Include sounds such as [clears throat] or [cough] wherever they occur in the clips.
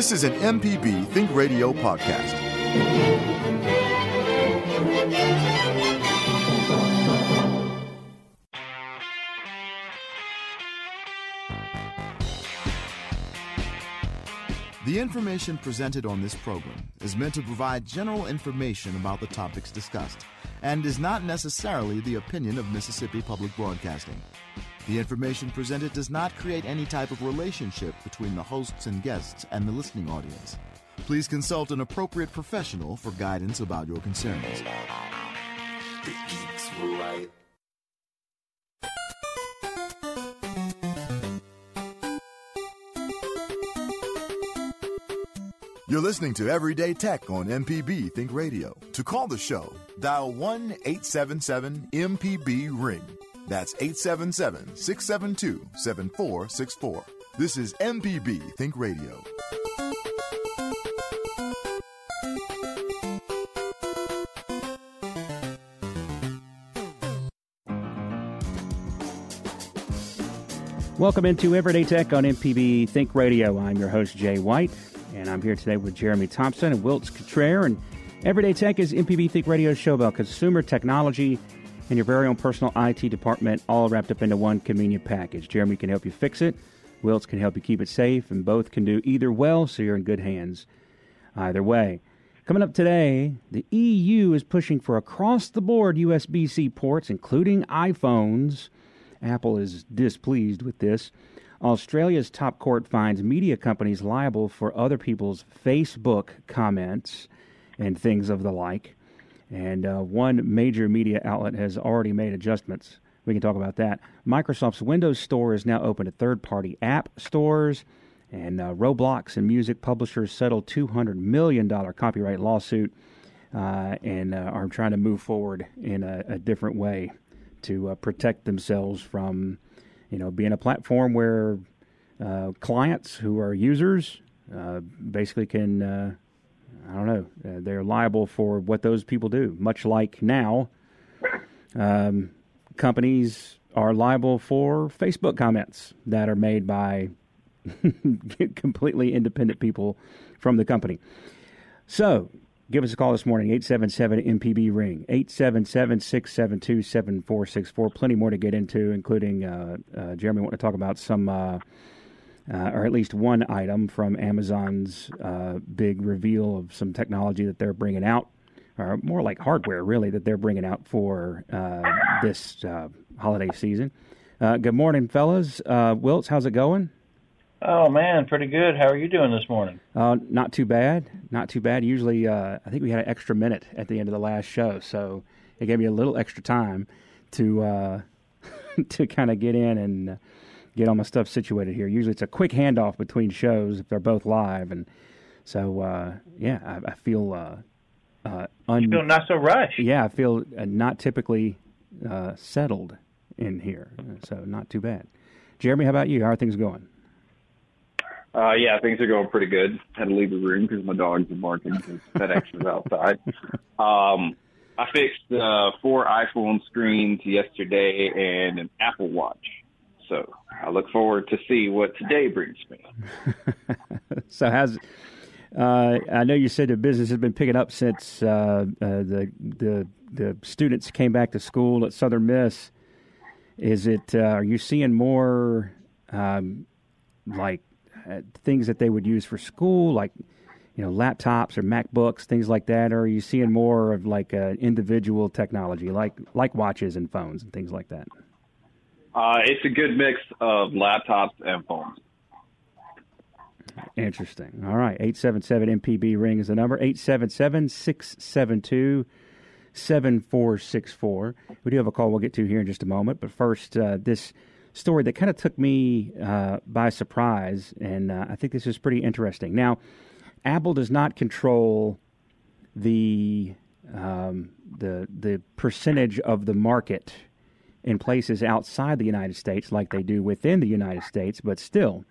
This is an MPB Think Radio podcast. The information presented on this program is meant to provide general information about the topics discussed and is not necessarily the opinion of Mississippi Public Broadcasting. The information presented does not create any type of relationship between the hosts and guests and the listening audience. Please consult an appropriate professional for guidance about your concerns. The geeks were right. You're listening to Everyday Tech on MPB Think Radio. To call the show, dial 1 877 MPB Ring. That's 877 672 7464. This is MPB Think Radio. Welcome into Everyday Tech on MPB Think Radio. I'm your host, Jay White, and I'm here today with Jeremy Thompson and Wilts Cottrell. And Everyday Tech is MPB Think Radio's show about consumer technology and your very own personal IT department, all wrapped up into one convenient package. Jeremy can help you fix it, Wilts can help you keep it safe, and both can do either well, so you're in good hands either way. Coming up today, the EU is pushing for across the board USB C ports, including iPhones. Apple is displeased with this. Australia's top court finds media companies liable for other people's Facebook comments and things of the like. And uh, one major media outlet has already made adjustments. We can talk about that. Microsoft's Windows Store is now open to third party app stores. And uh, Roblox and music publishers settled $200 million copyright lawsuit uh, and uh, are trying to move forward in a, a different way to uh, protect themselves from, you know, being a platform where uh, clients who are users basically can, I don't know, uh, they're liable for what those people do. Much like now, um, companies are liable for Facebook comments that are made by [laughs] completely independent people from the company. So, give us a call this morning, 877 MPB Ring, 877 672 7464. Plenty more to get into, including uh, uh, Jeremy want to talk about some, uh, uh, or at least one item from Amazon's uh, big reveal of some technology that they're bringing out, or more like hardware, really, that they're bringing out for uh, this holiday season. good morning, fellas. Wilts, how's it going? Oh man, pretty good. How are you doing this morning? Uh, not too bad. Not too bad. Usually, uh, I think we had an extra minute at the end of the last show, so it gave me a little extra time to uh, [laughs] to kind of get in and get all my stuff situated here. Usually, it's a quick handoff between shows if they're both live, and so uh, yeah, I, I feel. Uh, uh, un- you feel not so rushed. Yeah, I feel not typically settled in here, so not too bad. Jeremy, how about you? How are things going? Uh, yeah, things are going pretty good. Had to leave the room because my dogs are barking because FedEx was outside. [laughs] Um, I fixed uh, four iPhone screens yesterday and an Apple Watch. So I look forward to see what today brings me. [laughs] so how's uh, I know you said the business has been picking up since uh, uh, the the the students came back to school at Southern Miss. Is it? Uh, are you seeing more um, like uh, things that they would use for school, like you know laptops or MacBooks, things like that? Or are you seeing more of like uh, individual technology, like like watches and phones and things like that? Uh, it's a good mix of laptops and phones. Interesting. All right. 877 MPB ring is the number. 877 672 7464. We do have a call we'll get to here in just a moment. But first, uh, this story that kind of took me uh, by surprise, and uh, I think this is pretty interesting. Now, Apple does not control the um, the the percentage of the market in places outside the United States like they do within the United States, but still.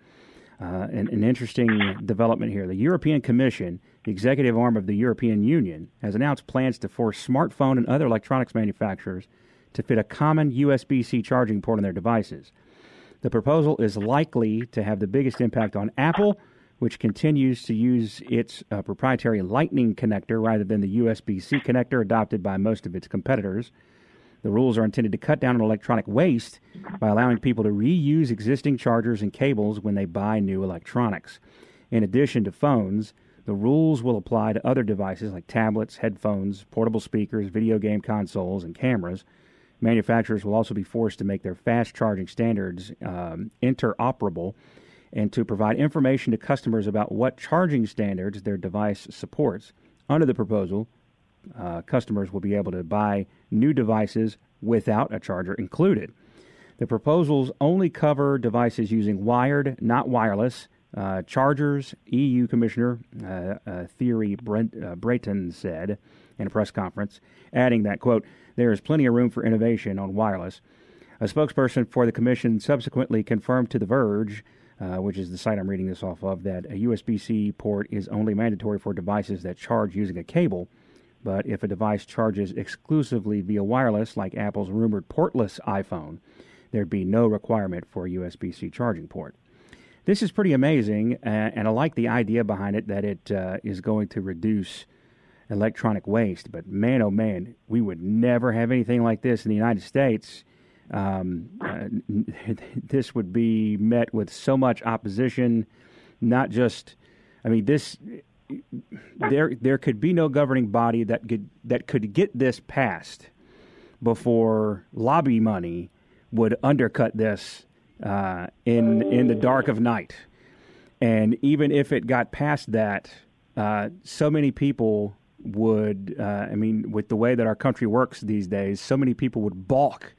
Uh, an, an, interesting development here. The European Commission, the executive arm of the European Union, has announced plans to force smartphone and other electronics manufacturers to fit a common USB C charging port on their devices. The proposal is likely to have the biggest impact on Apple, which continues to use its uh, proprietary Lightning connector rather than the USB C connector adopted by most of its competitors. The rules are intended to cut down on electronic waste by allowing people to reuse existing chargers and cables when they buy new electronics. In addition to phones, the rules will apply to other devices like tablets, headphones, portable speakers, video game consoles, and cameras. Manufacturers will also be forced to make their fast charging standards um, interoperable and to provide information to customers about what charging standards their device supports. Under the proposal, uh, customers will be able to buy new devices without a charger included. The proposals only cover devices using wired, not wireless, uh, chargers. EU Commissioner uh, uh, Thierry Brent, uh, Breton said in a press conference, adding that, quote, there is plenty of room for innovation on wireless. A spokesperson for the Commission subsequently confirmed to The Verge uh, which is the site I'm reading this off of, that a USB C port is only mandatory for devices that charge using a cable. But if a device charges exclusively via wireless, like Apple's rumored portless iPhone, there'd be no requirement for a USB C charging port. This is pretty amazing, and I like the idea behind it that it uh, is going to reduce electronic waste. But man, oh man, we would never have anything like this in the United States um, uh, [laughs] this would be met with so much opposition. Not just, I mean, this there there could be no governing body that could that could get this passed before lobby money would undercut this uh, in in the dark of night. And even if it got past that, uh, so many people would. Uh, I mean, with the way that our country works these days, so many people would balk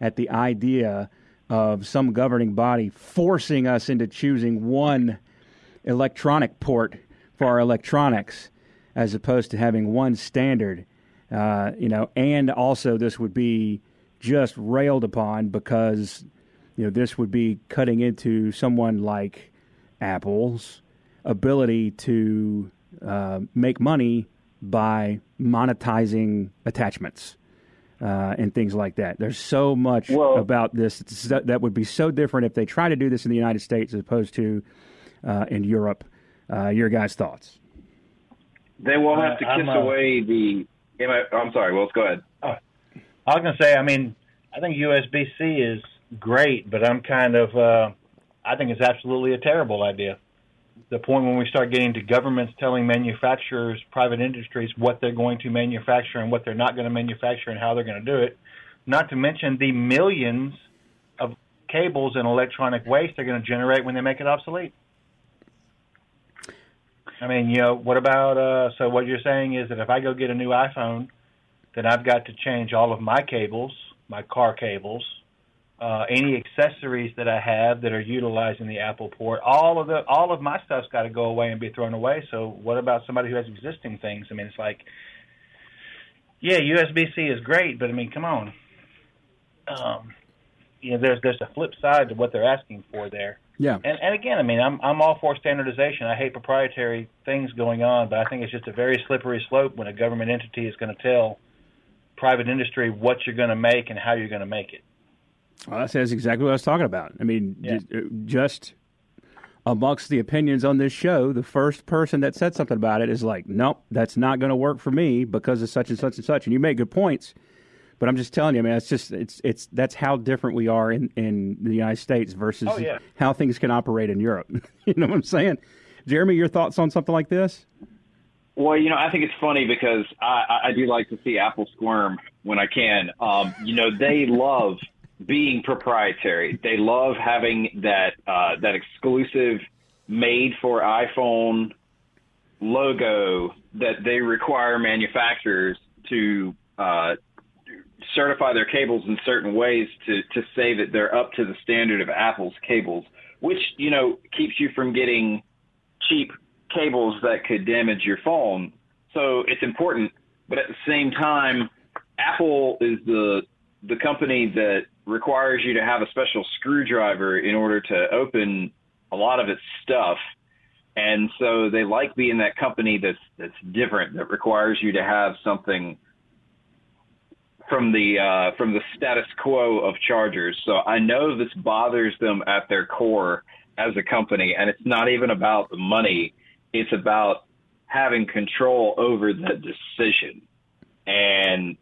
at the idea of some governing body forcing us into choosing one electronic port for our electronics as opposed to having one standard. Uh, you know, and also this would be just railed upon because you know this would be cutting into someone like Apple's ability to uh, make money by monetizing attachments uh, and things like that. There's so much well, about this that would be so different if they try to do this in the United States as opposed to uh, in Europe. Uh, your guys' thoughts? They will have to kiss uh, away the. I'm sorry, Wills, go ahead. Oh, I was going to say, I mean, I think USB C is great, but I'm kind of. Uh, I think it's absolutely a terrible idea the point when we start getting to governments telling manufacturers, private industries, what they're going to manufacture and what they're not going to manufacture and how they're going to do it. Not to mention the millions of cables and electronic waste they're going to generate when they make it obsolete. I mean, you know, what about, uh, so what you're saying is that if I go get a new iPhone, then I've got to change all of my cables, my car cables, uh, any accessories that I have that are utilizing the Apple port, all of the all of my stuff's got to go away and be thrown away. So what about somebody who has existing things? I mean, it's like, yeah, USB C is great, but I mean, come on. Um, you know, there's there's a flip side to what they're asking for there. Yeah. And and again, I mean, I'm I'm all for standardization. I hate proprietary things going on, but I think it's just a very slippery slope when a government entity is going to tell private industry what you're going to make and how you're going to make it. Well, that says exactly what I was talking about. I mean, yeah. just, uh, just amongst the opinions on this show, the first person that said something about it is like, nope, that's not going to work for me because of such and such and such. And you make good points, but I'm just telling you, I mean, it's just it's it's that's how different we are in in the United States versus oh, yeah. how things can operate in Europe. [laughs] you know what I'm saying, Jeremy? Your thoughts on something like this? Well, you know, I think it's funny because I, I do like to see Apple squirm when I can. Um, you know, they love being proprietary. They love having that uh, that exclusive made for iPhone logo that they require manufacturers to uh, certify their cables in certain ways to to say that they're up to the standard of Apple's cables, which you know keeps you from getting cheap cables that could damage your phone. So it's important, but at the same time, Apple is the the company that requires you to have a special screwdriver in order to open a lot of its stuff. And so they like being that company that's that's different, that requires you to have something from the uh, from the status quo of chargers. So I know this bothers them at their core, as a company, and it's not even about the money. It's about having control over the decision. And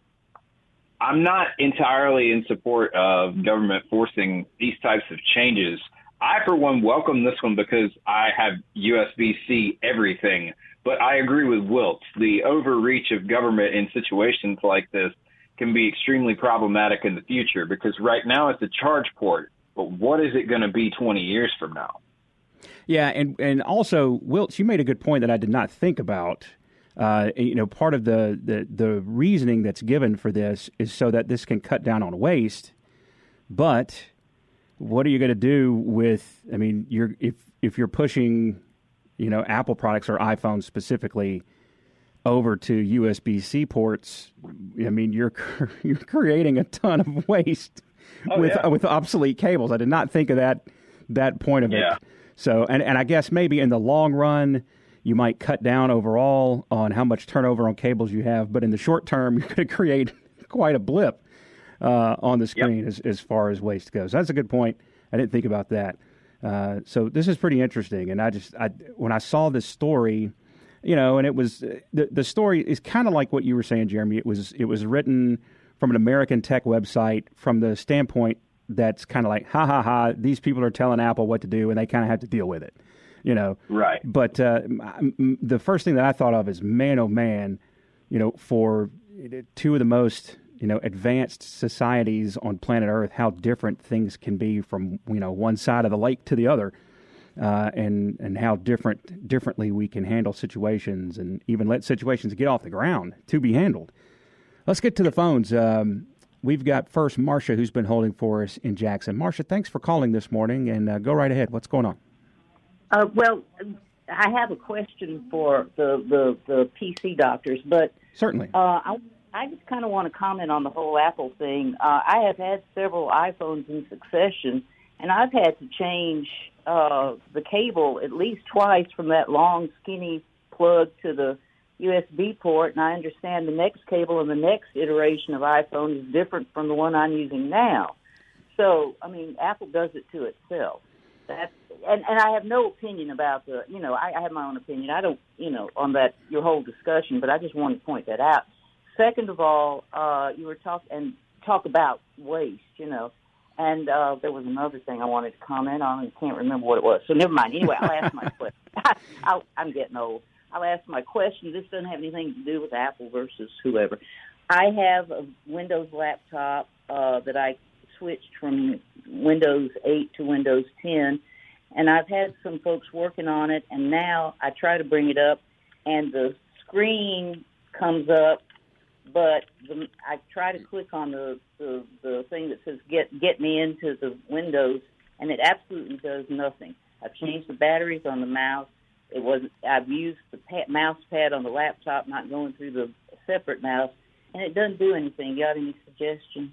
I'm not entirely in support of government forcing these types of changes. I, for one, welcome this one because I have USB C everything. But I agree with Wilt. The overreach of government in situations like this can be extremely problematic in the future because right now it's a charge port. But what is it going to be 20 years from now? Yeah, and and also, Wilts, you made a good point that I did not think about. Uh, you know, part of the, the the reasoning that's given for this is so that this can cut down on waste. But what are you going to do with? I mean, you're if if you're pushing, you know, Apple products or iPhones specifically over to USB C ports. I mean, you're [laughs] you're creating a ton of waste oh, with yeah. with obsolete cables. I did not think of that that point of yeah. it. So, and, and I guess maybe in the long run, you might cut down overall on how much turnover on cables you have, but in the short term, [laughs] you're going to create quite a blip uh, on the screen yep. as, as far as waste goes. That's a good point. I didn't think about that. Uh, so this is pretty interesting, and I just I, when I saw this story, you know, and it was the the story is kind of like what you were saying, Jeremy. It was it was written from an American tech website from the standpoint that's kind of like, ha ha ha, these people are telling Apple what to do, and they kind of have to deal with it, you know. Right. But uh, the first thing that I thought of is, man, oh man, you know, for two of the most you know advanced societies on planet Earth, how different things can be from you know one side of the lake to the other. Uh, and and how different differently we can handle situations and even let situations get off the ground to be handled. Let's get to the phones. Um, We've got first Marcia, who's been holding for us in Jackson. Marcia, thanks for calling this morning, and uh, go right ahead. What's going on? Uh, well, I have a question for the, the, the PC doctors, but certainly, uh, I, I just kind of want to comment on the whole Apple thing. Uh, I have had several iPhones in succession, and I've had to change uh, the cable at least twice from that long, skinny plug to the USB port, and I understand the next cable in the next iteration of iPhone is different from the one I'm using now. So, I mean, Apple does it to itself. That's and and I have no opinion about the. You know, I, I have my own opinion. I don't, you know, on that your whole discussion, but I just wanted to point that out. Second of all, uh, you were talk and talk about waste. You know, and uh, there was another thing I wanted to comment on. I can't remember what it was. So never mind. Anyway, I'll ask my [laughs] question. [laughs] I, I'm getting old. I'll ask my question. This doesn't have anything to do with Apple versus whoever. I have a Windows laptop uh, that I switched from Windows 8 to Windows 10, and I've had some folks working on it, and now I try to bring it up, and the screen comes up, but the, I try to click on the, the the thing that says get get me into the Windows, and it absolutely does nothing. I've changed the batteries on the mouse. It was I've used the pad, mouse pad on the laptop, not going through the separate mouse, and it doesn't do anything. You got any suggestions?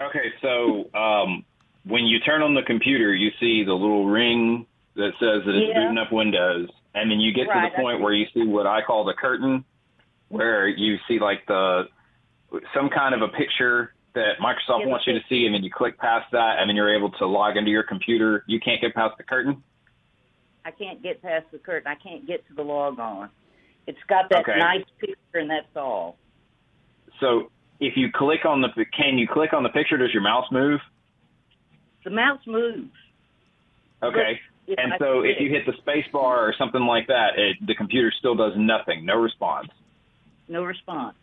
Okay, so um, when you turn on the computer, you see the little ring that says that it's yeah. booting up Windows, and then you get right, to the point where you see what I call the curtain, where you see like the some kind of a picture that Microsoft yeah, wants you to see, and then you click past that, and then you're able to log into your computer. You can't get past the curtain. I can't get past the curtain. I can't get to the log on. It's got that Okay. nice picture, and that's all. So if you click on the, can you click on the picture? Does your mouse move? The mouse moves. Okay. If And I so if you hit the space bar or something like that, it, the computer still does nothing, no response. No response.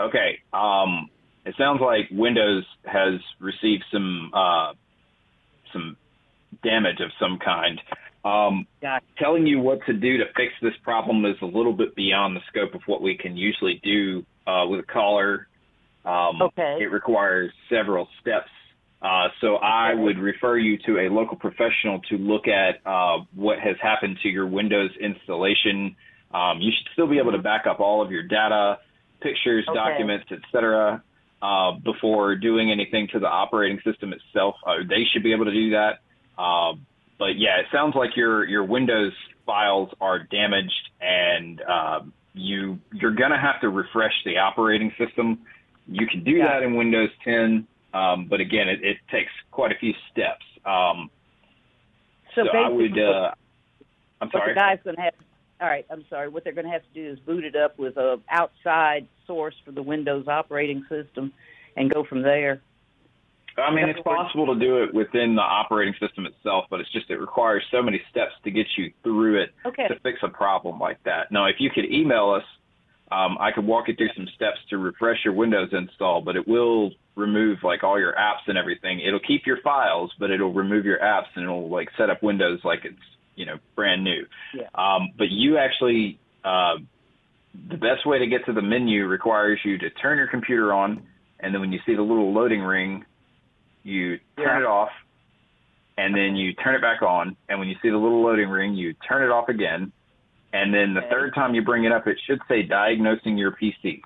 Okay. Um, it sounds like Windows has received some uh, some damage of some kind. Um, Got telling you what to do to fix this problem is a little bit beyond the scope of what we can usually do uh, with a caller. Um, Okay. It requires several steps. Uh, so I would refer you to a local professional to look at uh, what has happened to your Windows installation. Um, you should still be able to back up all of your data, pictures, Okay. documents, etc. Uh, before doing anything to the operating system itself. Uh, they should be able to do that. Um, but yeah, it sounds like your your Windows files are damaged, and um, you you're gonna have to refresh the operating system. You can do Yeah. that in Windows 10, um, but again, it, it takes quite a few steps. Um, So, So I would. Uh, I'm what sorry. the guy's going to have. All right, I'm sorry. What they're going to have to do is boot it up with a outside source for the Windows operating system, and go from there. I mean, it's possible to do it within the operating system itself, but it's just it requires so many steps to get you through it Okay. to fix a problem like that. Now, if you could email us, um, I could walk you through some steps to refresh your Windows install, but it will remove like all your apps and everything. It'll keep your files, but it'll remove your apps and it'll like set up Windows like it's you know brand new. Yeah. Um, but you actually, uh, the best way to get to the menu requires you to turn your computer on, and then when you see the little loading ring, you turn Yeah. it off, and then you turn it back on. And when you see the little loading ring, you turn it off again. And then the Okay. third time you bring it up, it should say diagnosing your PC.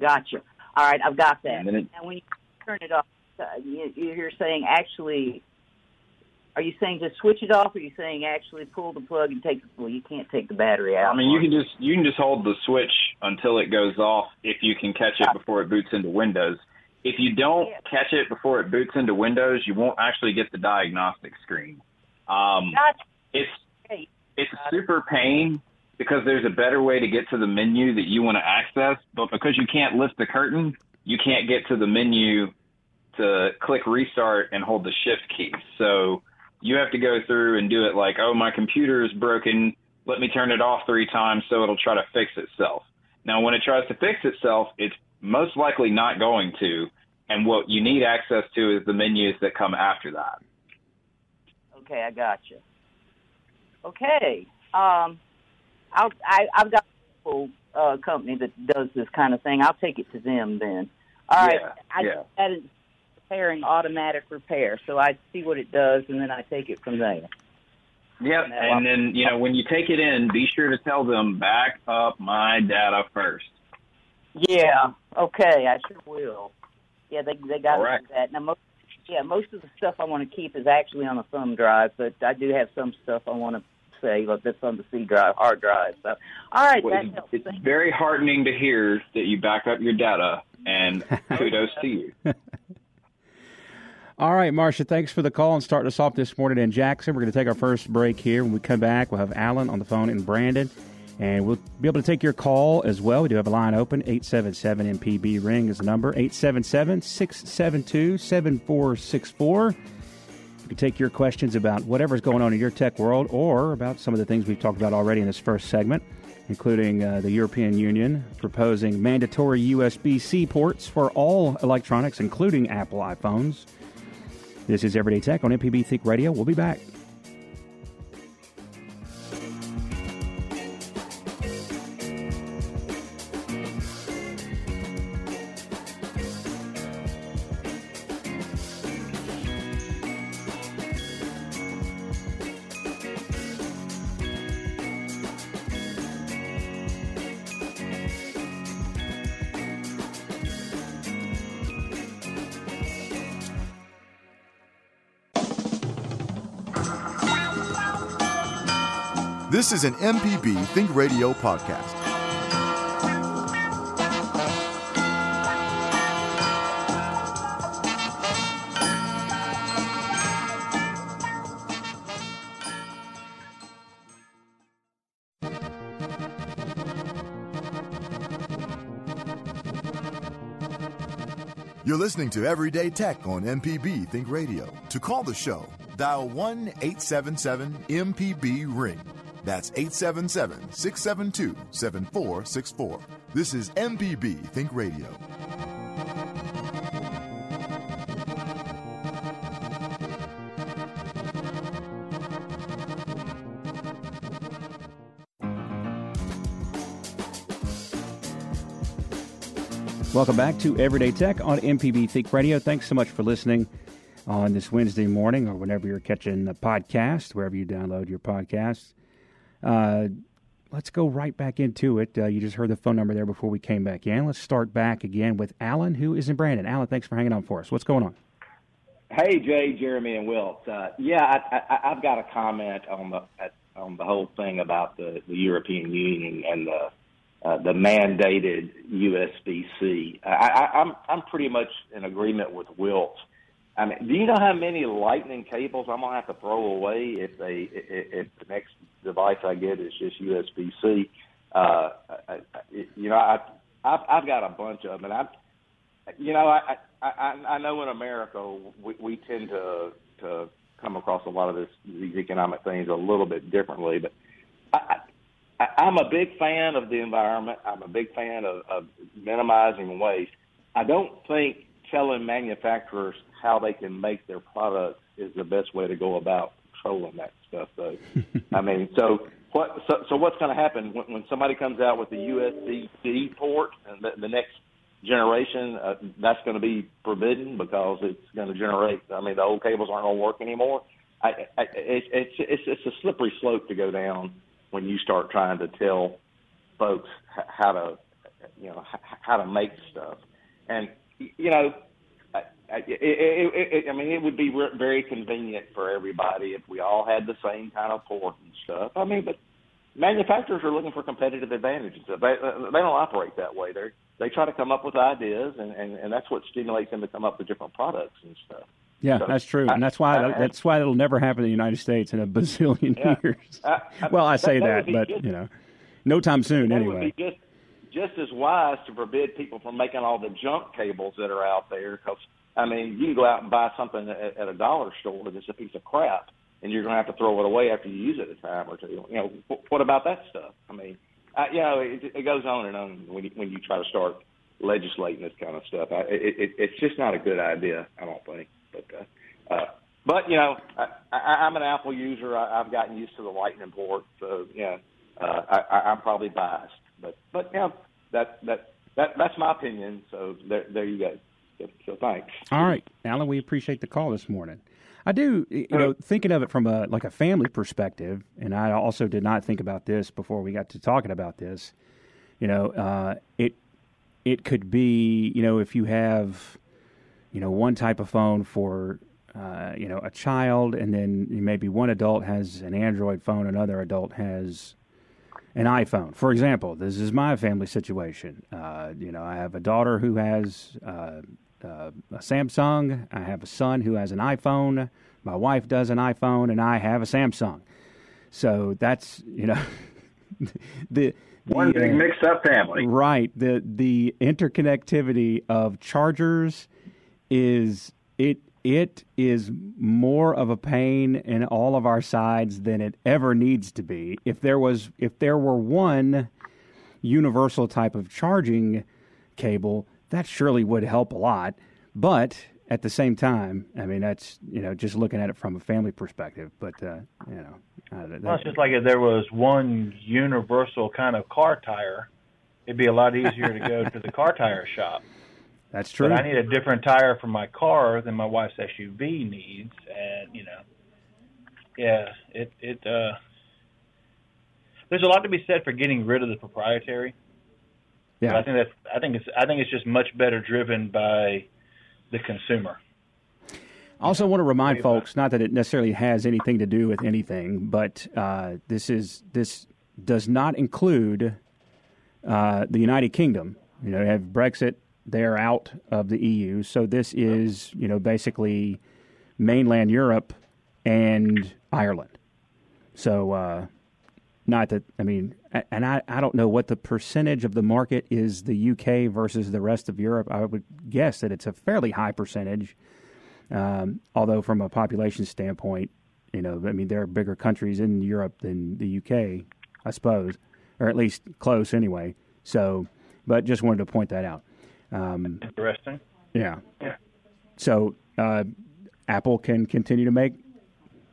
Gotcha. All right, I've got that. And then it- And when you turn it off, uh, you, you're saying actually. Are you saying just switch it off, or are you saying actually pull the plug and take? Well, you can't take the battery out. I mean, you can just you can just hold the switch until it goes off if you can catch it before it boots into Windows. If you don't Yeah. catch it before it boots into Windows, you won't actually get the diagnostic screen. Um, Gotcha. it's it's a super pain because there's a better way to get to the menu that you want to access, but because you can't lift the curtain, you can't get to the menu to click restart and hold the shift key. So you have to go through and do it like, oh, my computer is broken. Let me turn it off three times so it'll try to fix itself. Now, when it tries to fix itself, it's most likely not going to. And what you need access to is the menus that come after that. Okay, I got you. Okay. Um, I'll, I, I've got a uh, company that does this kind of thing. I'll take it to them then. All right. Yeah, I yeah. is repairing automatic repair, so I see what it does, and then I take it from there. Yep. And And then, you know, when you take it in, be sure to tell them back up my data first. Yeah. Okay, I sure will. Yeah, they they got All right. that. Now, most, yeah, most of the stuff I want to keep is actually on a thumb drive, but I do have some stuff I want to save like that's on the C drive, hard drive. So, all right, Well, that it's, helps. it's Thank you. very heartening to hear that you back up your data, and [laughs] kudos to you. [laughs] All right, Marcia, thanks for the call and starting us off this morning in Jackson. We're going to take our first break here. When we come back, we'll have Alan on the phone and Brandon, and we'll be able to take your call as well. We do have a line open. 877 MPB ring is the number 877 672 7464. You can take your questions about whatever's going on in your tech world or about some of the things we've talked about already in this first segment, including uh, the European Union proposing mandatory USB C ports for all electronics, including Apple iPhones. This is Everyday Tech on MPB Think Radio. We'll be back. Is an MPB Think Radio podcast. You're listening to Everyday Tech on MPB Think Radio. To call the show, dial 1 877 MPB Ring. That's 877 672 7464. This is MPB Think Radio. Welcome back to Everyday Tech on MPB Think Radio. Thanks so much for listening on this Wednesday morning or whenever you're catching the podcast, wherever you download your podcasts. Uh, let's go right back into it. Uh, you just heard the phone number there before we came back in. Let's start back again with Alan, who is in Brandon. Alan, thanks for hanging on for us. What's going on? Hey, Jay, Jeremy, and Wilt. Uh, yeah, I, I, I've got a comment on the on the whole thing about the, the European Union and the uh, the mandated USB-C. I, I, I'm I'm pretty much in agreement with Wilt I mean, do you know how many lightning cables I'm gonna have to throw away if they if, the next device I get is just USB C? Uh, I, I, you know, I I've, I've got a bunch of them, and I, you know, I I, I know in America we, we tend to to come across a lot of this these economic things a little bit differently, but I, I, I'm a big fan of the environment. I'm a big fan of, of minimizing waste. I don't think telling manufacturers how they can make their products is the best way to go about controlling that stuff, though. [laughs] I mean, so what? So, so what's going to happen when, when somebody comes out with the USB-C port and the, the next generation? Uh, that's going to be forbidden because it's going to generate. I mean, the old cables aren't going to work anymore. I, I, it, it's it's it's a slippery slope to go down when you start trying to tell folks how to, you know, how to make stuff. And you know, it, it, it, I mean, it would be re- very convenient for everybody if we all had the same kind of port and stuff. I mean, but manufacturers are looking for competitive advantages. They they don't operate that way. They they try to come up with ideas, and, and and that's what stimulates them to come up with different products and stuff. Yeah, so, that's true, I, and that's why I, that's why it'll never happen in the United States in a [laughs] bazillion yeah, years. I, well, I say that, that but just, you know, no time soon anyway. just just as wise to forbid people from making all the junk cables that are out there because I mean, you can go out and buy something at, at a dollar store that's a piece of crap, and you're going to have to throw it away after you use it a time or two. You know, what about that stuff? I mean, I, you know, it, it goes on and on when you, when you try to start legislating this kind of stuff. I, it, it, it's just not a good idea, I don't think. But, uh, uh, but you know, I, I, I'm an Apple user. I, I've gotten used to the Lightning port, so yeah, uh, I, I'm probably biased. But, but know, that that that that's my opinion. So there, there you go. So, so thanks. All right, Alan, we appreciate the call this morning. I do, you know, thinking of it from a like a family perspective, and I also did not think about this before we got to talking about this. You know, uh, it it could be, you know, if you have, you know, one type of phone for, uh, you know, a child, and then maybe one adult has an Android phone, another adult has an iPhone. For example, this is my family situation. Uh, you know, I have a daughter who has uh, uh, a Samsung. I have a son who has an iPhone. My wife does an iPhone, and I have a Samsung. So that's you know [laughs] the. One big uh, mixed up family. Right. The the interconnectivity of chargers is it it is more of a pain in all of our sides than it ever needs to be. If there was if there were one universal type of charging cable, that surely would help a lot. But at the same time, I mean that's you know just looking at it from a family perspective. But uh, you know, uh, that, well, it's just like if there was one universal kind of car tire, it'd be a lot easier to go to the car tire shop. That's true. But I need a different tire for my car than my wife's SUV needs, and you know, yeah, it it uh, there's a lot to be said for getting rid of the proprietary. Yeah, but I think that's I think it's I think it's just much better driven by the consumer. I also want to remind folks, not that it necessarily has anything to do with anything, but uh, this is this does not include uh, the United Kingdom. You know, you have Brexit they're out of the EU. So this is, you know, basically mainland Europe and Ireland. So, uh, not that, I mean, and I, I don't know what the percentage of the market is the UK versus the rest of Europe. I would guess that it's a fairly high percentage. Um, although, from a population standpoint, you know, I mean, there are bigger countries in Europe than the UK, I suppose, or at least close anyway. So, but just wanted to point that out. Um, Interesting. Yeah. Yeah. So uh, Apple can continue to make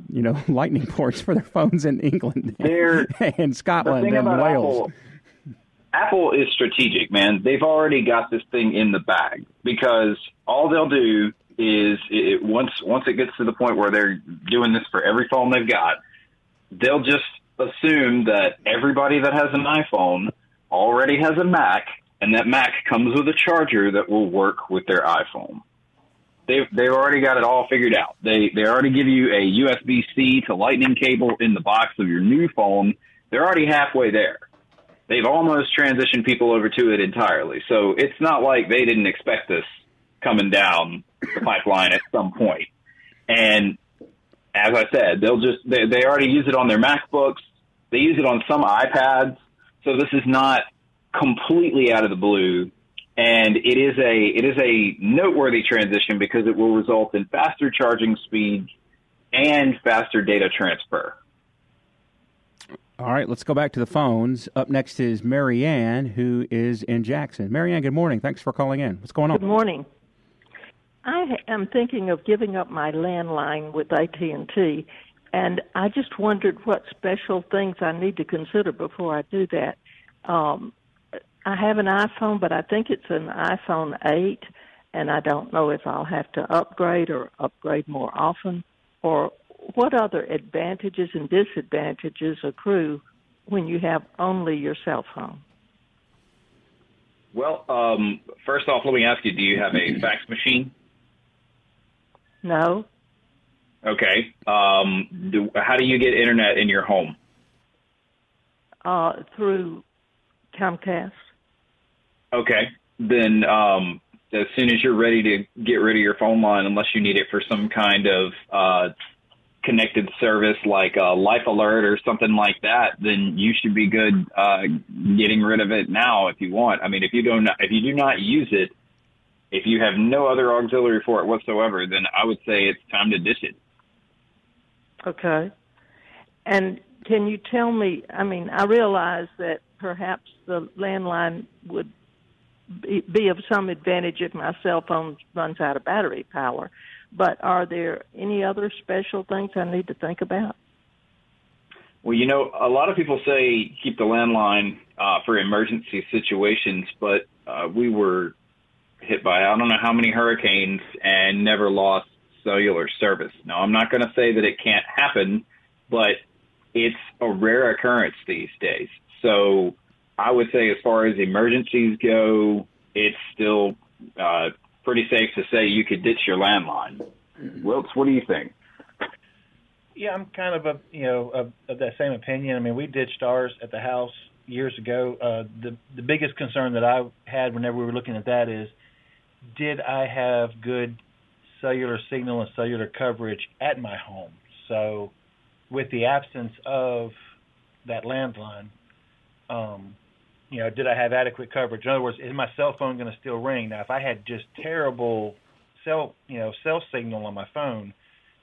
you know [laughs] lightning ports for their phones in England [laughs] [laughs] and Scotland and Wales. Apple, Apple is strategic, man. They've already got this thing in the bag because all they'll do is it, once once it gets to the point where they're doing this for every phone they've got, they'll just assume that everybody that has an iPhone already has a Mac and that Mac comes with a charger that will work with their iPhone. They've they've already got it all figured out. They they already give you a USB C to Lightning cable in the box of your new phone. They're already halfway there. They've almost transitioned people over to it entirely. So it's not like they didn't expect this coming down the pipeline at some point. And as I said, they'll just they, they already use it on their MacBooks. They use it on some iPads. So this is not completely out of the blue. And it is a it is a noteworthy transition because it will result in faster charging speeds and faster data transfer. All right, let's go back to the phones. Up next is Marianne, who is in Jackson. Marianne, good morning. Thanks for calling in. What's going on? Good morning. I am thinking of giving up my landline with AT&T, and I just wondered what special things I need to consider before I do that. Um, I have an iPhone, but I think it's an iPhone 8, and I don't know if I'll have to upgrade or upgrade more often, or what other advantages and disadvantages accrue when you have only your cell phone? Well, um, first off, let me ask you: Do you have a fax machine? No. Okay. Um, do, how do you get internet in your home? Uh, through Comcast. Okay. Then um, as soon as you're ready to get rid of your phone line, unless you need it for some kind of uh, connected service like uh, Life Alert or something like that, then you should be good uh, getting rid of it now if you want. I mean, if you don't, if you do not use it, if you have no other auxiliary for it whatsoever, then I would say it's time to ditch it. Okay. And can you tell me? I mean, I realize that perhaps the landline would be, be of some advantage if my cell phone runs out of battery power. But are there any other special things I need to think about? Well, you know, a lot of people say keep the landline uh, for emergency situations, but uh, we were hit by I don't know how many hurricanes and never lost cellular service. Now, I'm not going to say that it can't happen, but it's a rare occurrence these days. So I would say, as far as emergencies go, it's still uh, pretty safe to say you could ditch your landline. Wilkes, what do you think? Yeah, I'm kind of a you know of, of that same opinion. I mean, we ditched ours at the house years ago. Uh, the the biggest concern that I had whenever we were looking at that is, did I have good cellular signal and cellular coverage at my home? So, with the absence of that landline, um, you know, did I have adequate coverage? In other words, is my cell phone going to still ring? Now, if I had just terrible cell, you know, cell signal on my phone,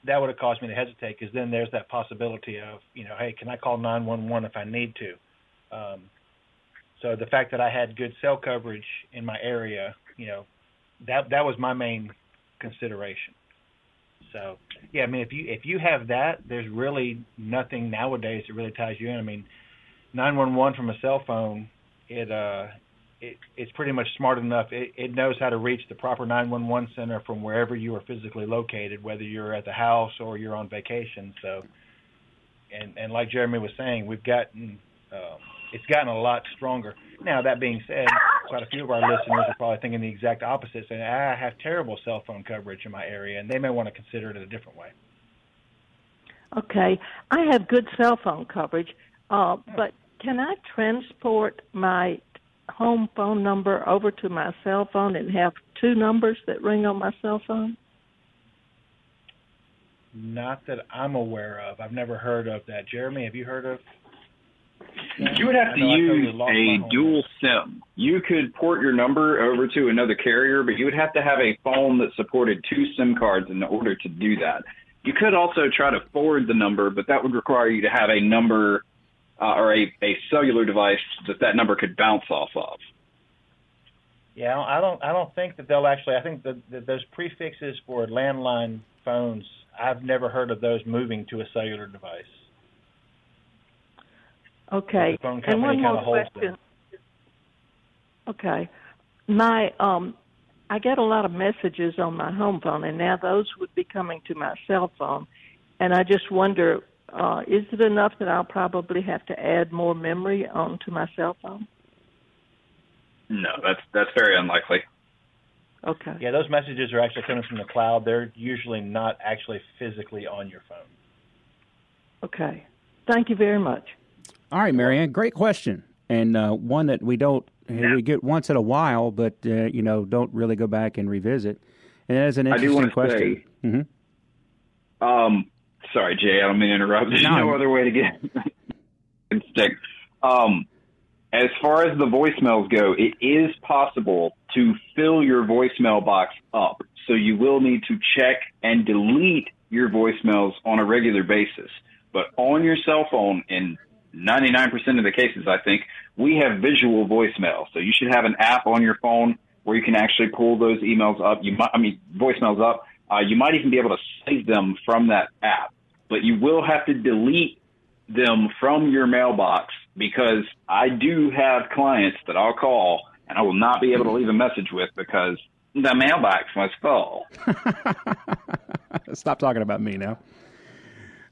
that would have caused me to hesitate because then there's that possibility of, you know, hey, can I call 911 if I need to? Um, so the fact that I had good cell coverage in my area, you know, that that was my main consideration. So yeah, I mean, if you if you have that, there's really nothing nowadays that really ties you in. I mean, 911 from a cell phone it uh it, it's pretty much smart enough. It, it knows how to reach the proper 911 center from wherever you are physically located, whether you're at the house or you're on vacation. So, and and like Jeremy was saying, we've gotten um, it's gotten a lot stronger. Now that being said, quite a few of our listeners are probably thinking the exact opposite, saying I have terrible cell phone coverage in my area, and they may want to consider it a different way. Okay, I have good cell phone coverage, uh, but can I transport my home phone number over to my cell phone and have two numbers that ring on my cell phone? Not that I'm aware of. I've never heard of that. Jeremy, have you heard of? You would have to use a dual SIM. You could port your number over to another carrier, but you would have to have a phone that supported two SIM cards in order to do that. You could also try to forward the number, but that would require you to have a number uh, or a, a cellular device that that number could bounce off of. Yeah, I don't. I don't think that they'll actually. I think that, that those prefixes for landline phones. I've never heard of those moving to a cellular device. Okay, and one more question. Okay, my um, I get a lot of messages on my home phone, and now those would be coming to my cell phone, and I just wonder uh, is it enough that I'll probably have to add more memory onto my cell phone? No, that's that's very unlikely. Okay. Yeah, those messages are actually coming from the cloud. They're usually not actually physically on your phone. Okay. Thank you very much. All right, Marianne, great question, and uh, one that we don't we get once in a while, but uh, you know don't really go back and revisit. And that is an I do interesting want to question. say, hmm Um, sorry, Jay, I don't mean to interrupt. There's No. no, other way to get [laughs] stick. Um, as far as the voicemails go, it is possible to fill your voicemail box up. So you will need to check and delete your voicemails on a regular basis. But on your cell phone, in 99% of the cases, I think, we have visual voicemail. So you should have an app on your phone where you can actually pull those emails up. You might, I mean, voicemails up. Uh, you might even be able to save them from that app, but you will have to delete them from your mailbox because I do have clients that I'll call and I will not be able to leave a message with because the mailbox was full. [laughs] Stop talking about me now.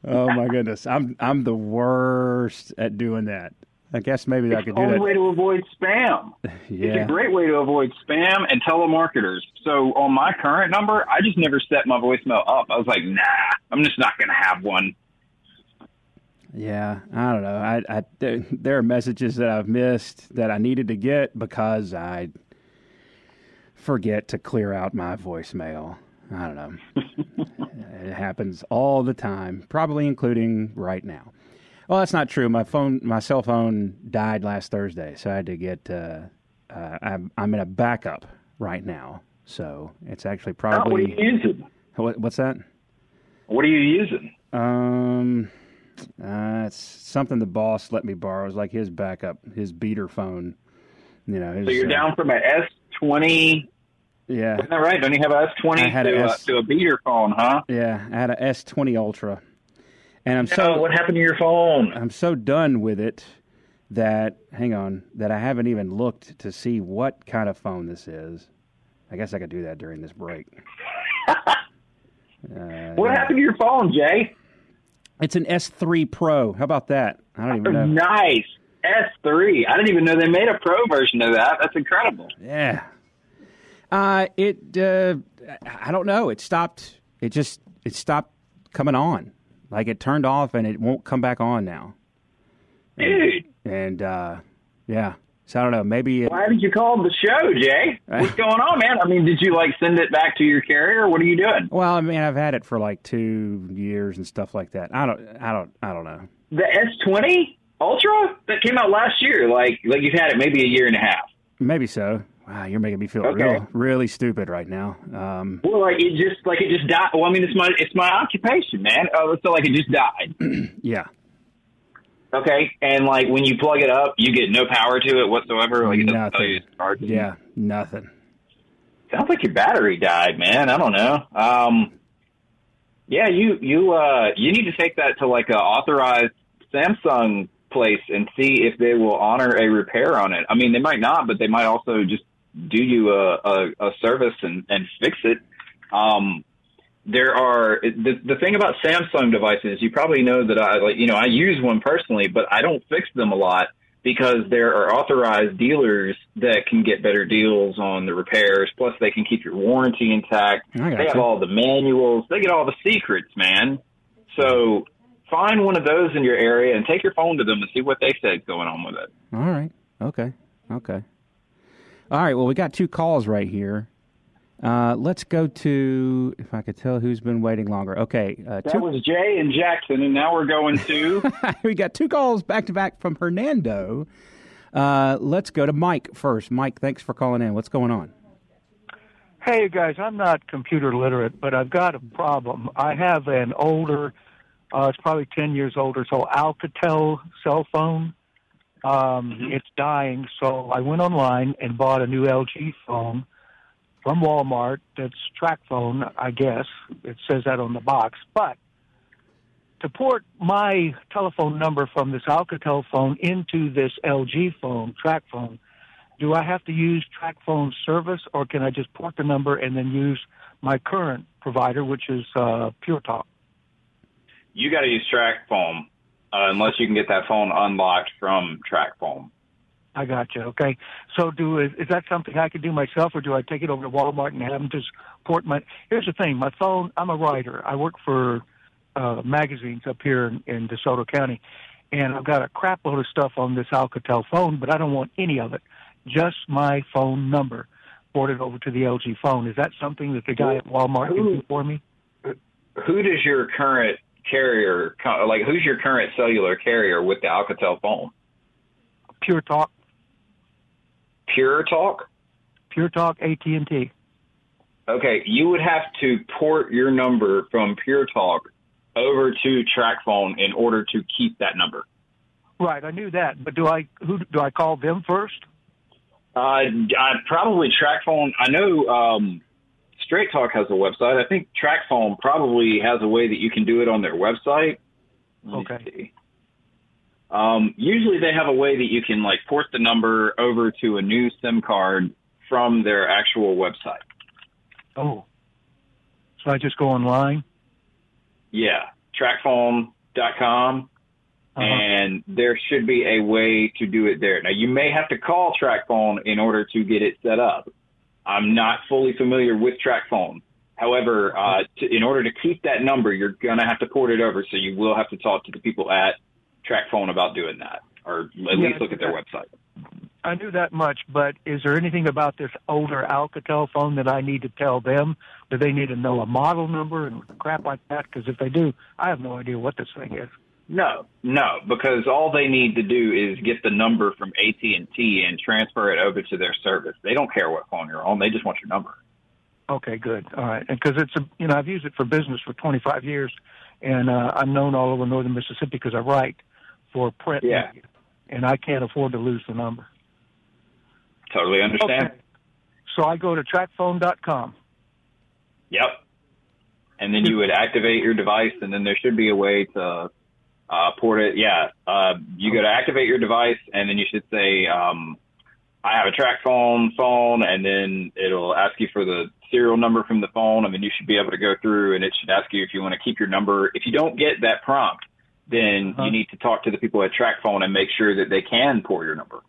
Oh my goodness, I'm I'm the worst at doing that. I guess maybe I It's could the do only way to avoid spam. [laughs] It's Yeah. a great way to avoid spam and telemarketers. So on my current number, I just never set my voicemail up. I was like, nah, I'm just not going to have one. Yeah, I don't know. I, I there, there are messages that I've missed that I needed to get because I forget to clear out my voicemail. I don't know. [laughs] it happens all the time, probably including right now. Well, that's not true. My phone, my cell phone died last Thursday, so I had to get. Uh, uh, I'm, I'm in a backup right now, so it's actually Oh, what are probably. you using? What, what's that? What are you using? Um, uh, it's something the boss let me borrow. It's like his backup, his beater phone. You know, his, So you're uh, down from an S20. Yeah, Isn't that right? Don't you have an S20 I had to, a a, S- to a beater phone, huh? yeah. I had a S twenty Ultra, and I'm So so what happened to your phone? I'm so done with it that hang on that I haven't even looked to see what kind of phone this is. I guess I could do that during this break. [laughs] Uh, What happened to your phone, Jay? It's an S3 Pro. How about that? I don't even know. Nice. S3. I didn't even know they made a pro version of that. That's incredible. Yeah. Uh, it. Uh, I don't know. It stopped. It just. It stopped coming on. Like it turned off and it won't come back on now. Dude, And uh, yeah. So I don't know. Maybe. It, why haven't you called the show, Jay? What's going on, man? I mean, did you like send it back to your carrier? What are you doing? well, I mean, I've had it for like two years and stuff like that. I don't. I don't. I don't know. The S20 Ultra that came out last year. Like, like you've had it maybe a year and a half. Maybe so. Wow, you're making me feel Okay. real, really stupid right now. Um, Well, like it just like it just died. Well, I mean, it's my it's my occupation, man. Uh, so like it just died. [clears throat] yeah. Okay, and like when you plug it up, you get no power to it whatsoever. Like it doesn't tell you Nothing. Yeah. Nothing. Sounds like your battery died, man. I don't know. Um, yeah, you you uh you need to take that to like a authorized Samsung place and see if they will honor a repair on it. I mean, they might not, but they might also just do you a a, a service and and fix it. Um, there are the the thing about Samsung devices. You probably know that I like you know I use one personally, but I don't fix them a lot because there are authorized dealers that can get better deals on the repairs. Plus, they can keep your warranty intact. They gotcha. have all the manuals. They get all the secrets, man. So find one of those in your area and take your phone to them and see what they say is going on with it. All right. Okay. Okay. All right. Well, we got two calls right here. Uh, let's go to if I could tell who's been waiting longer. Okay. Uh, That two, was Jay and Jackson, and now we're going to. [laughs] we got two calls back to back from Hernando. Uh, let's go to Mike first. Mike, thanks for calling in. What's going on? Hey guys, I'm not computer literate, but I've got a problem. I have an older, uh, it's probably 10 years older, so Alcatel cell phone. Um, It's dying, so I went online and bought a new LG phone from Walmart. That's TracFone, I guess. It says that on the box. But to port my telephone number from this Alcatel phone into this LG phone, TracFone, do I have to use TracFone service or can I just port the number and then use my current provider, which is uh, Pure Talk? you got to use TracFone uh, unless you can get that phone unlocked from TracFone. I got you. Okay. So, do is, is that something I could do myself, or do I take it over to Walmart and have them just port my? Here's the thing: my phone. I'm a writer. I work for uh, magazines up here in, in DeSoto County, and I've got a crap load of stuff on this Alcatel phone, but I don't want any of it. Just my phone number. ported over to the LG phone. Is that something that the guy at Walmart can do for me? Who does your current carrier like? Who's your current cellular carrier with the Alcatel phone? Pure Talk. Pure Talk. Pure Talk AT and T. Okay, you would have to port your number from Pure Talk over to TracFone in order to keep that number. Right, I knew that, but do I who do I call them first? Uh, I probably TracFone. I know um, Straight Talk has a website. I think TracFone probably has a way that you can do it on their website. Okay. Um, usually they have a way that you can like port the number over to a new SIM card from their actual website. Oh. So I just go online? Yeah. TracFone.com. Uh-huh. And there should be a way to do it there. Now you may have to call TracFone in order to get it set up. I'm not fully familiar with TracFone. However, uh, to, in order to keep that number, you're going to have to port it over. So you will have to talk to the people at TracFone about doing that, or at yeah, least look at their website. I knew that much, but is there anything about this older Alcatel phone that I need to tell them? Do they need to know a model number and crap like that? Because if they do, I have no idea what this thing is. No, no, because all they need to do is get the number from AT and T and transfer it over to their service. They don't care what phone you're on; they just want your number. Okay, good. All right, and because it's a, you know, I've used it for business for 25 years, and uh, I'm known all over northern Mississippi because I write for print yeah. media, and I can't afford to lose the number. Totally understand. Okay. So I go to TracFone.com. Yep. And then you would activate your device, and then there should be a way to uh, port it. Yeah. Uh, you go to activate your device, and then you should say, um, I have a TracFone phone, phone," and then it'll ask you for the serial number from the phone, and then you should be able to go through, and it should ask you if you want to keep your number. If you don't get that prompt, then uh-huh. you need to talk to the people at TracFone and make sure that they can port your number.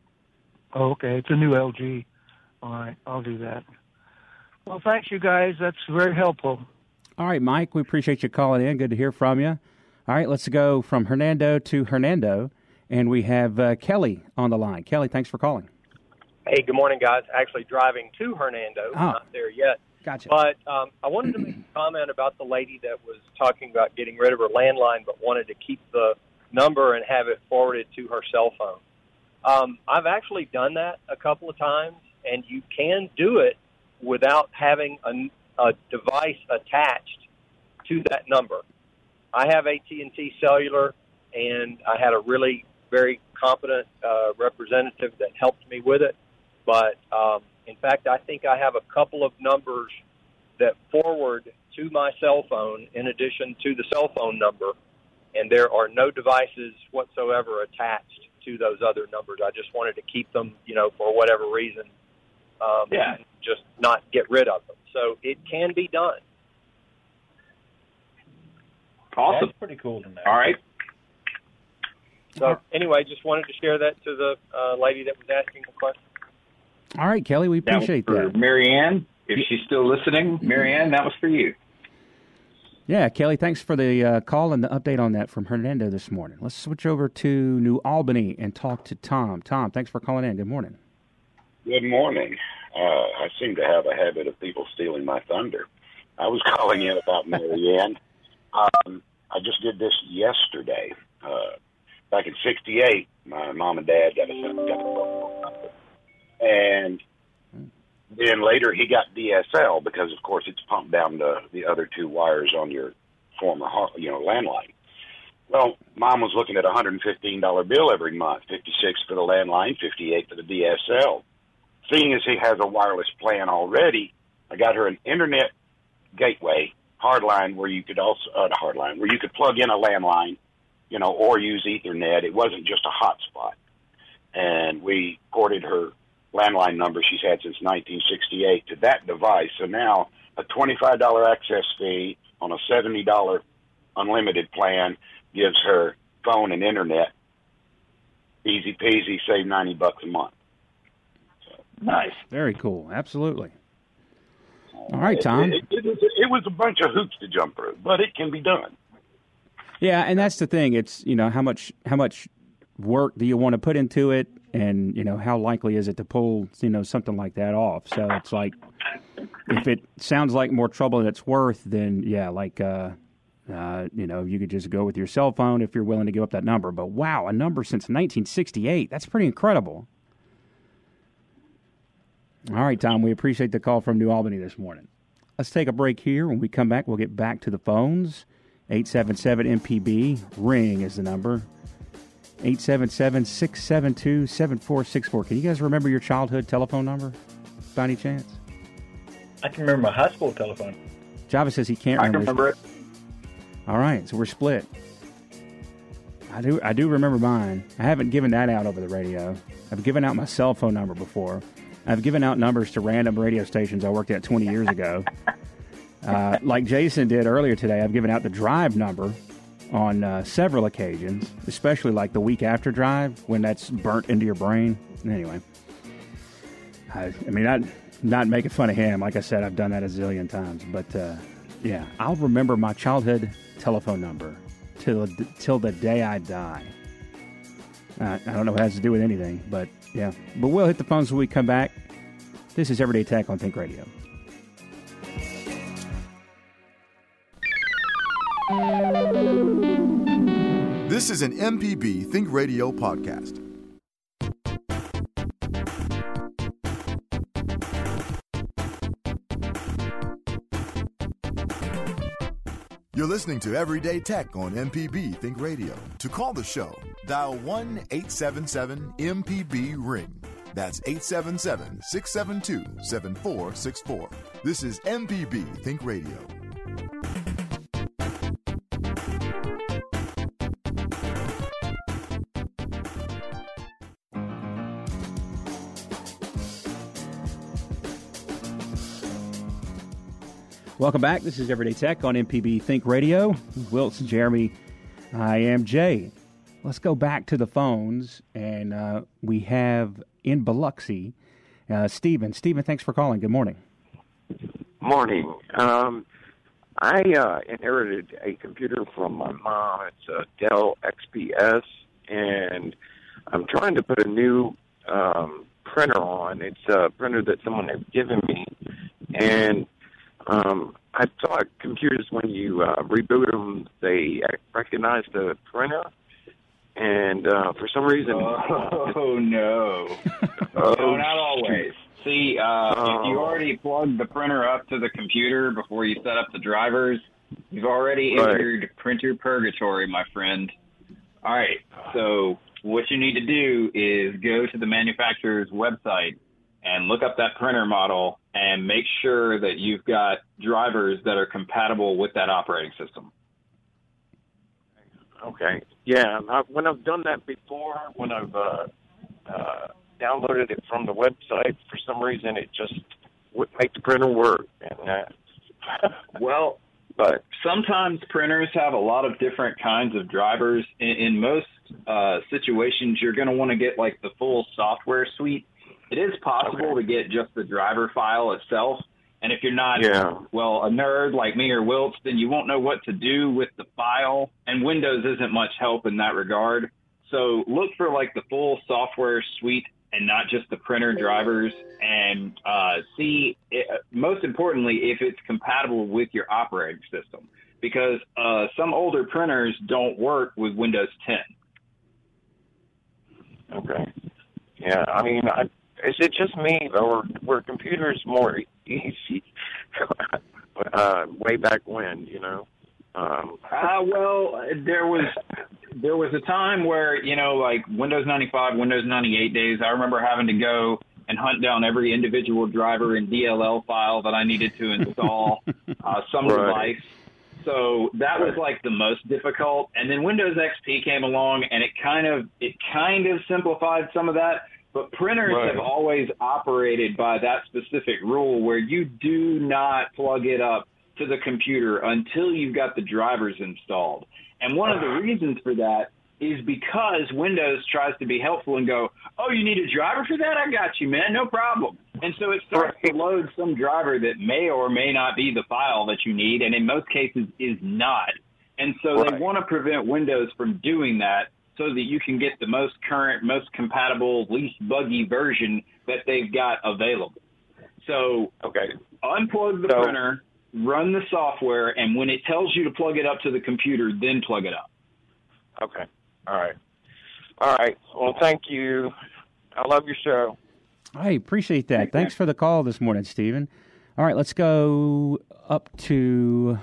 Oh, okay. It's a new LG. All right, I'll do that. Well, thanks, you guys. That's very helpful. All right, Mike, we appreciate you calling in. Good to hear from you. All right, let's go from Hernando to Hernando, and we have uh, Kelly on the line. Kelly, thanks for calling. Hey, good morning, guys. Actually, driving to Hernando, oh. not there yet. Gotcha. But um, I wanted to make a comment about the lady that was talking about getting rid of her landline, but wanted to keep the number and have it forwarded to her cell phone. Um, I've actually done that a couple of times, and you can do it without having a, a device attached to that number. I have AT&T Cellular, and I had a really very competent uh, representative that helped me with it. But um, in fact, I think I have a couple of numbers that forward to my cell phone in addition to the cell phone number, and there are no devices whatsoever attached to those other numbers. I just wanted to keep them, you know, for whatever reason, um, yeah. just not get rid of them. So it can be done. Awesome. That's pretty cool to know. All right. So anyway, just wanted to share that to the uh, lady that was asking the question. All right, Kelly, we appreciate that. that. Marianne, if she's still listening, Marianne, that was for you. Yeah, Kelly, thanks for the uh, call and the update on that from Hernando this morning. Let's switch over to New Albany and talk to Tom. Tom, thanks for calling in. Good morning. Good morning. Uh, I seem to have a habit of people stealing my thunder. I was [laughs] calling in about Marianne. Um, I just did this yesterday. Uh, back in '68, my mom and dad got a got and then later he got DSL because, of course, it's pumped down to the other two wires on your former, you know, landline. Well, mom was looking at a hundred and fifteen dollar bill every month, fifty six for the landline, fifty eight for the DSL. Seeing as he has a wireless plan already, I got her an internet gateway hardline where you could also uh, the hardline where you could plug in a landline, you know, or use Ethernet. It wasn't just a hotspot, and we ported her landline number she's had since 1968 to that device. So now a $25 access fee on a $70 unlimited plan gives her phone and internet. Easy peasy, save 90 bucks a month. So, nice. Very cool. Absolutely. All right, Tom. It, it, it, was, it was a bunch of hoops to jump through, but it can be done. Yeah, and that's the thing. It's you know how much how much work do you want to put into it, and you know how likely is it to pull you know something like that off? So it's like if it sounds like more trouble than it's worth, then yeah, like uh, uh, you know you could just go with your cell phone if you're willing to give up that number. But wow, a number since 1968, that's pretty incredible. All right, Tom, we appreciate the call from New Albany this morning. Let's take a break here. When we come back, we'll get back to the phones. 877 MPB, ring is the number. 877 672 7464. Can you guys remember your childhood telephone number by any chance? I can remember my high school telephone. Java says he can't I can remember. remember it. All right, so we're split. I do I do remember mine. I haven't given that out over the radio. I've given out my cell phone number before. I've given out numbers to random radio stations I worked at 20 years ago. [laughs] Uh, like Jason did earlier today, I've given out the drive number on uh, several occasions, especially like the week after drive when that's burnt into your brain. Anyway, I, I mean, not not making fun of him. Like I said, I've done that a zillion times. But uh, yeah, I'll remember my childhood telephone number till till the day I die. Uh, I don't know what it has to do with anything, but yeah. But we'll hit the phones when we come back. This is Everyday Tech on Think Radio. This is an MPB Think Radio podcast. You're listening to Everyday Tech on MPB Think Radio. To call the show, dial 1 877 MPB Ring. That's 877 672 7464. This is MPB Think Radio. Welcome back. This is Everyday Tech on MPB Think Radio. Wilson, Jeremy, I am Jay. Let's go back to the phones, and uh, we have in Biloxi, uh, Stephen. Stephen, thanks for calling. Good morning. Morning. Um, I uh, inherited a computer from my mom. It's a Dell XPS, and I'm trying to put a new um, printer on. It's a printer that someone had given me, and um, I thought computers, when you uh, reboot them, they recognize the printer. And uh, for some reason, Oh [laughs] [laughs] no! no, not always. See, uh, if you Oh. already plugged the printer up to the computer before you set up the drivers, you've already Right. entered printer purgatory, my friend. All right. So what you need to do is go to the manufacturer's website and look up that printer model and make sure that you've got drivers that are compatible with that operating system. Okay. Yeah. I, when I've done that before, when I've uh, uh, downloaded it from the website, for some reason it just wouldn't make the printer work. And uh, [laughs] Well, but sometimes printers have a lot of different kinds of drivers. In, in most uh, situations, you're going to want to get like the full software suite. It is possible to get just the driver file itself. And if you're not, Yeah. well, a nerd like me or Wilts, then you won't know what to do with the file. And Windows isn't much help in that regard. So look for like the full software suite and not just the printer drivers and uh, see, it, most importantly, if it's compatible with your operating system. Because uh, some older printers don't work with Windows 10. Okay. Yeah, I mean, I, is it just me, or were computers more easy [laughs] uh, way back when? You know. Um, Uh, well, there was there was a time where you know, like Windows 95, Windows 98 days. I remember having to go and hunt down every individual driver and DLL file that I needed to install [laughs] uh, some Right. device. So that was like the most difficult. And then Windows XP came along, and it kind of it kind of simplified some of that. But printers Right. have always operated by that specific rule, where you do not plug it up to the computer until you've got the drivers installed. And one of the ah. reasons for that is because Windows tries to be helpful and go, "Oh, you need a driver for that? I got you, man. No problem." And so it starts to load some driver that may or may not be the file that you need, and in most cases is not. And so they want to prevent Windows from doing that. So that you can get the most current, most compatible, least buggy version that they've got available. So, okay, unplug the So- printer, run the software, and when it tells you to plug it up to the computer, then plug it up. Okay. All right. All right. Well, thank you. I love your show. I appreciate that. Thanks for the call this morning, Stephen. All right, let's go up to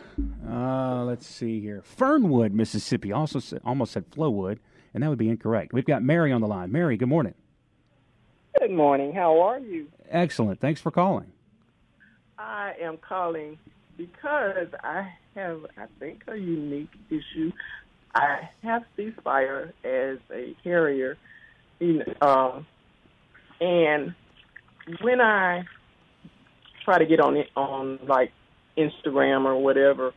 uh, let's see here, Fernwood, Mississippi. Also, almost said Flowood, and that would be incorrect. We've got Mary on the line. Mary, good morning. Good morning. How are you? Excellent. Thanks for calling. I am calling because I have, I think, a unique issue. I have C-Spire as a carrier, know, um, and when I try to get on it on like Instagram or whatever,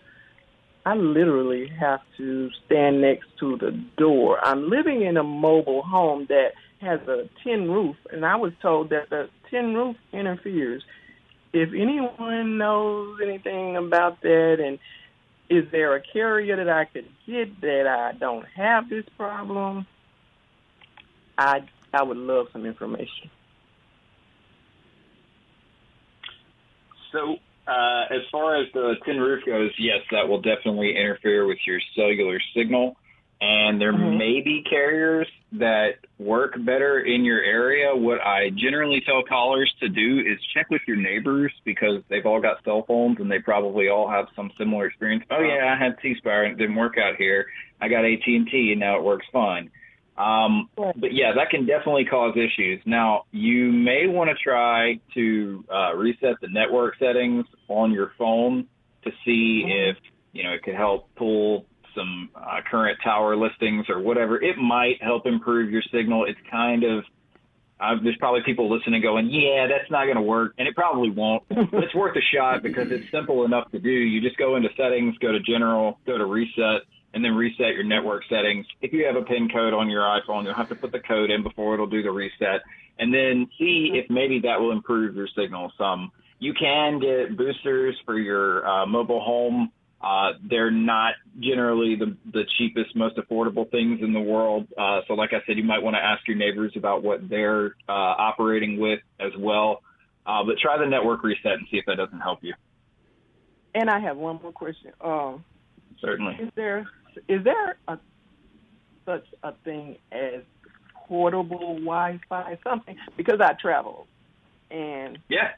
I literally have to stand next to the door. I'm living in a mobile home that has a tin roof, and I was told that the tin roof interferes. If anyone knows anything about that, and is there a carrier that I could get that I don't have this problem? I I would love some information. So, uh, as far as the tin roof goes, yes, that will definitely interfere with your cellular signal. And there may be carriers that work better in your area. What I generally tell callers to do is check with your neighbors because they've all got cell phones and they probably all have some similar experience. Oh yeah, I had C-Spire and it didn't work out here. I got AT&T and now it works fine. Um, but yeah, that can definitely cause issues. Now, you may want to try to uh, reset the network settings on your phone to see if you know it could help pull some uh, current tower listings or whatever. It might help improve your signal. It's kind of uh, there's probably people listening going, yeah, that's not going to work, and it probably won't. [laughs] but it's worth a shot because it's simple enough to do. You just go into settings, go to general, go to reset, and then reset your network settings. If you have a PIN code on your iPhone, you'll have to put the code in before it'll do the reset, and then see if maybe that will improve your signal some. You can get boosters for your uh, mobile home. Uh, they're not generally the, the cheapest, most affordable things in the world. Uh, so, like I said, you might want to ask your neighbors about what they're uh, operating with as well. Uh, but try the network reset and see if that doesn't help you. And I have one more question. Um, Certainly. is there is there a, such a thing as portable Wi-Fi? Something because I travel, and Yeah.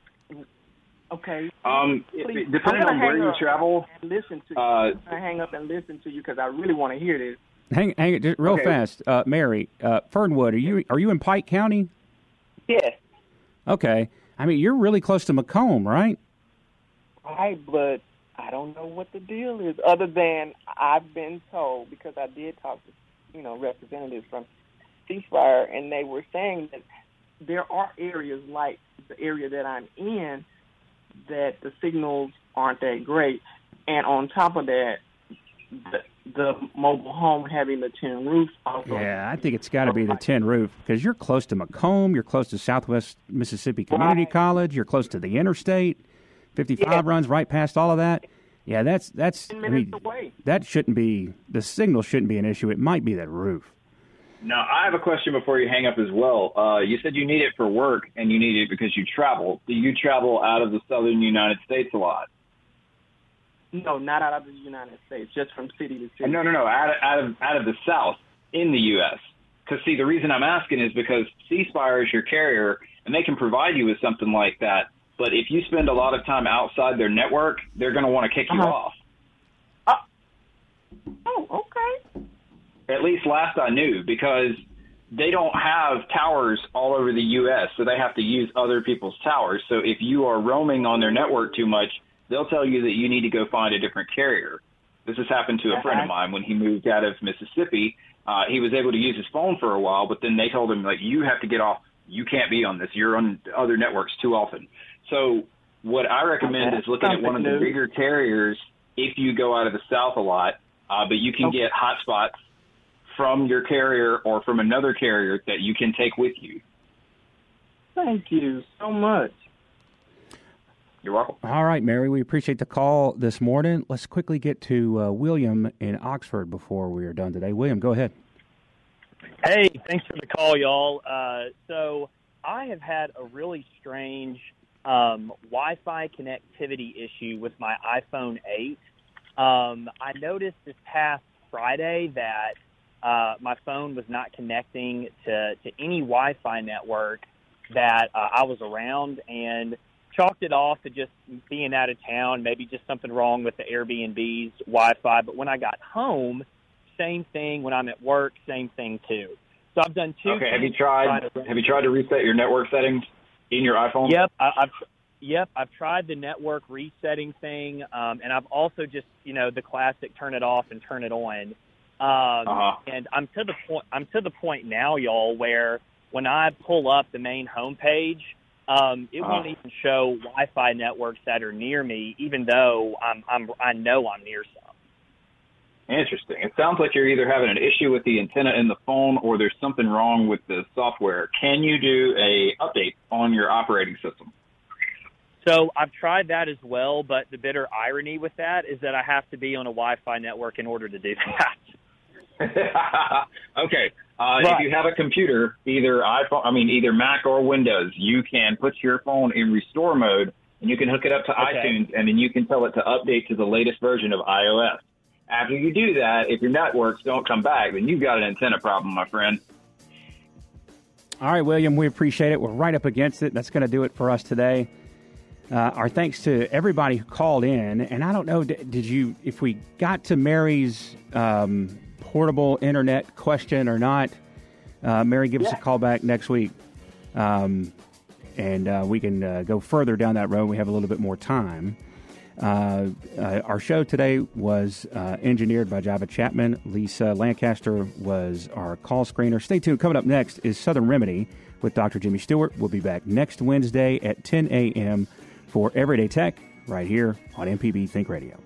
okay. Um, Please, depending on where you travel, and listen to you. uh, I hang up and listen to you because I really want to hear this. Hang, hang it just real Okay. fast, uh, Mary. Uh, Fernwood, are you are you in Pike County? Yes, Okay. I mean, you're really close to McComb, right? right, but I don't know what the deal is. Other than I've been told because I did talk to you know representatives from C-Spire, and they were saying that there are areas like the area that I'm in that the signals aren't that great, and on top of that, the, the mobile home having the tin roof also. Yeah, I think it's got to be the tin roof because you're close to McComb, you're close to Southwest Mississippi Community College, you're close to the interstate. 55 runs right past all of that. Yeah, that's that's. I mean, that shouldn't be the signal shouldn't be an issue. It might be that roof. Now, I have a question before you hang up as well. Uh, you said you need it for work and you need it because you travel. Do you travel out of the southern United States a lot? No, not out of the United States, just from city to city. No, no, no, out of, out of out of the South in the U.S. Because see, the reason I'm asking is because C-Spire is your carrier, and they can provide you with something like that. But if you spend a lot of time outside their network, they're going to want to kick you Uh-huh. off. Oh, okay. At least last I knew, because they don't have towers all over the U.S., so they have to use other people's towers. So if you are roaming on their network too much, they'll tell you that you need to go find a different carrier. This has happened to a friend of mine when he moved out of Mississippi. Uh, he was able to use his phone for a while, but then they told him like you have to get off. You can't be on this. You're on other networks too often. So what I recommend is looking at one of the new. bigger carriers if you go out of the south a lot. Uh, but you can get hotspots from your carrier or from another carrier that you can take with you. Thank you so much. You're welcome. All right, Mary, we appreciate the call this morning. Let's quickly get to uh, William in Oxford before we are done today. William, go ahead. Hey, thanks for the call, y'all. Uh, so I have had a really strange um, Wi-Fi connectivity issue with my iPhone 8. Um, I noticed this past Friday that uh, my phone was not connecting to, to any Wi-Fi network that uh, I was around, and chalked it off to just being out of town, maybe just something wrong with the Airbnb's Wi-Fi. But when I got home, same thing. When I'm at work, same thing too. So I've done two. Okay. Have you tried? to try to- Have you tried to reset your network settings in your iPhone? Yep, I, I've yep, I've tried the network resetting thing, um, and I've also just you know the classic turn it off and turn it on. Um, Uh-huh. And I'm to the point. I'm to the point now, y'all, where when I pull up the main homepage, um, it won't Uh-huh. even show Wi-Fi networks that are near me, even though I'm, I'm I know I'm near some. Interesting. It sounds like you're either having an issue with the antenna in the phone or there's something wrong with the software. Can you do a update on your operating system? So I've tried that as well, but the bitter irony with that is that I have to be on a Wi-Fi network in order to do [laughs] that. [laughs] okay. Uh, If you have a computer, either iPhone, I mean, either Mac or Windows, you can put your phone in restore mode and you can hook it up to Okay. iTunes and then you can tell it to update to the latest version of iOS. After you do that, if your networks don't come back, then you've got an antenna problem, my friend. All right, William, we appreciate it. We're right up against it. That's going to do it for us today. Uh, our thanks to everybody who called in. And I don't know, d- did you, if we got to Mary's um, portable internet question or not, uh, Mary, give us a call back next week. Um, and uh, we can uh, go further down that road. We have a little bit more time. Uh, uh, our show today was uh, engineered by Java Chapman. Lisa Lancaster was our call screener. Stay tuned. Coming up next is Southern Remedy with Dr. Jimmy Stewart. We'll be back next Wednesday at 10 a.m. for Everyday Tech right here on MPB Think Radio.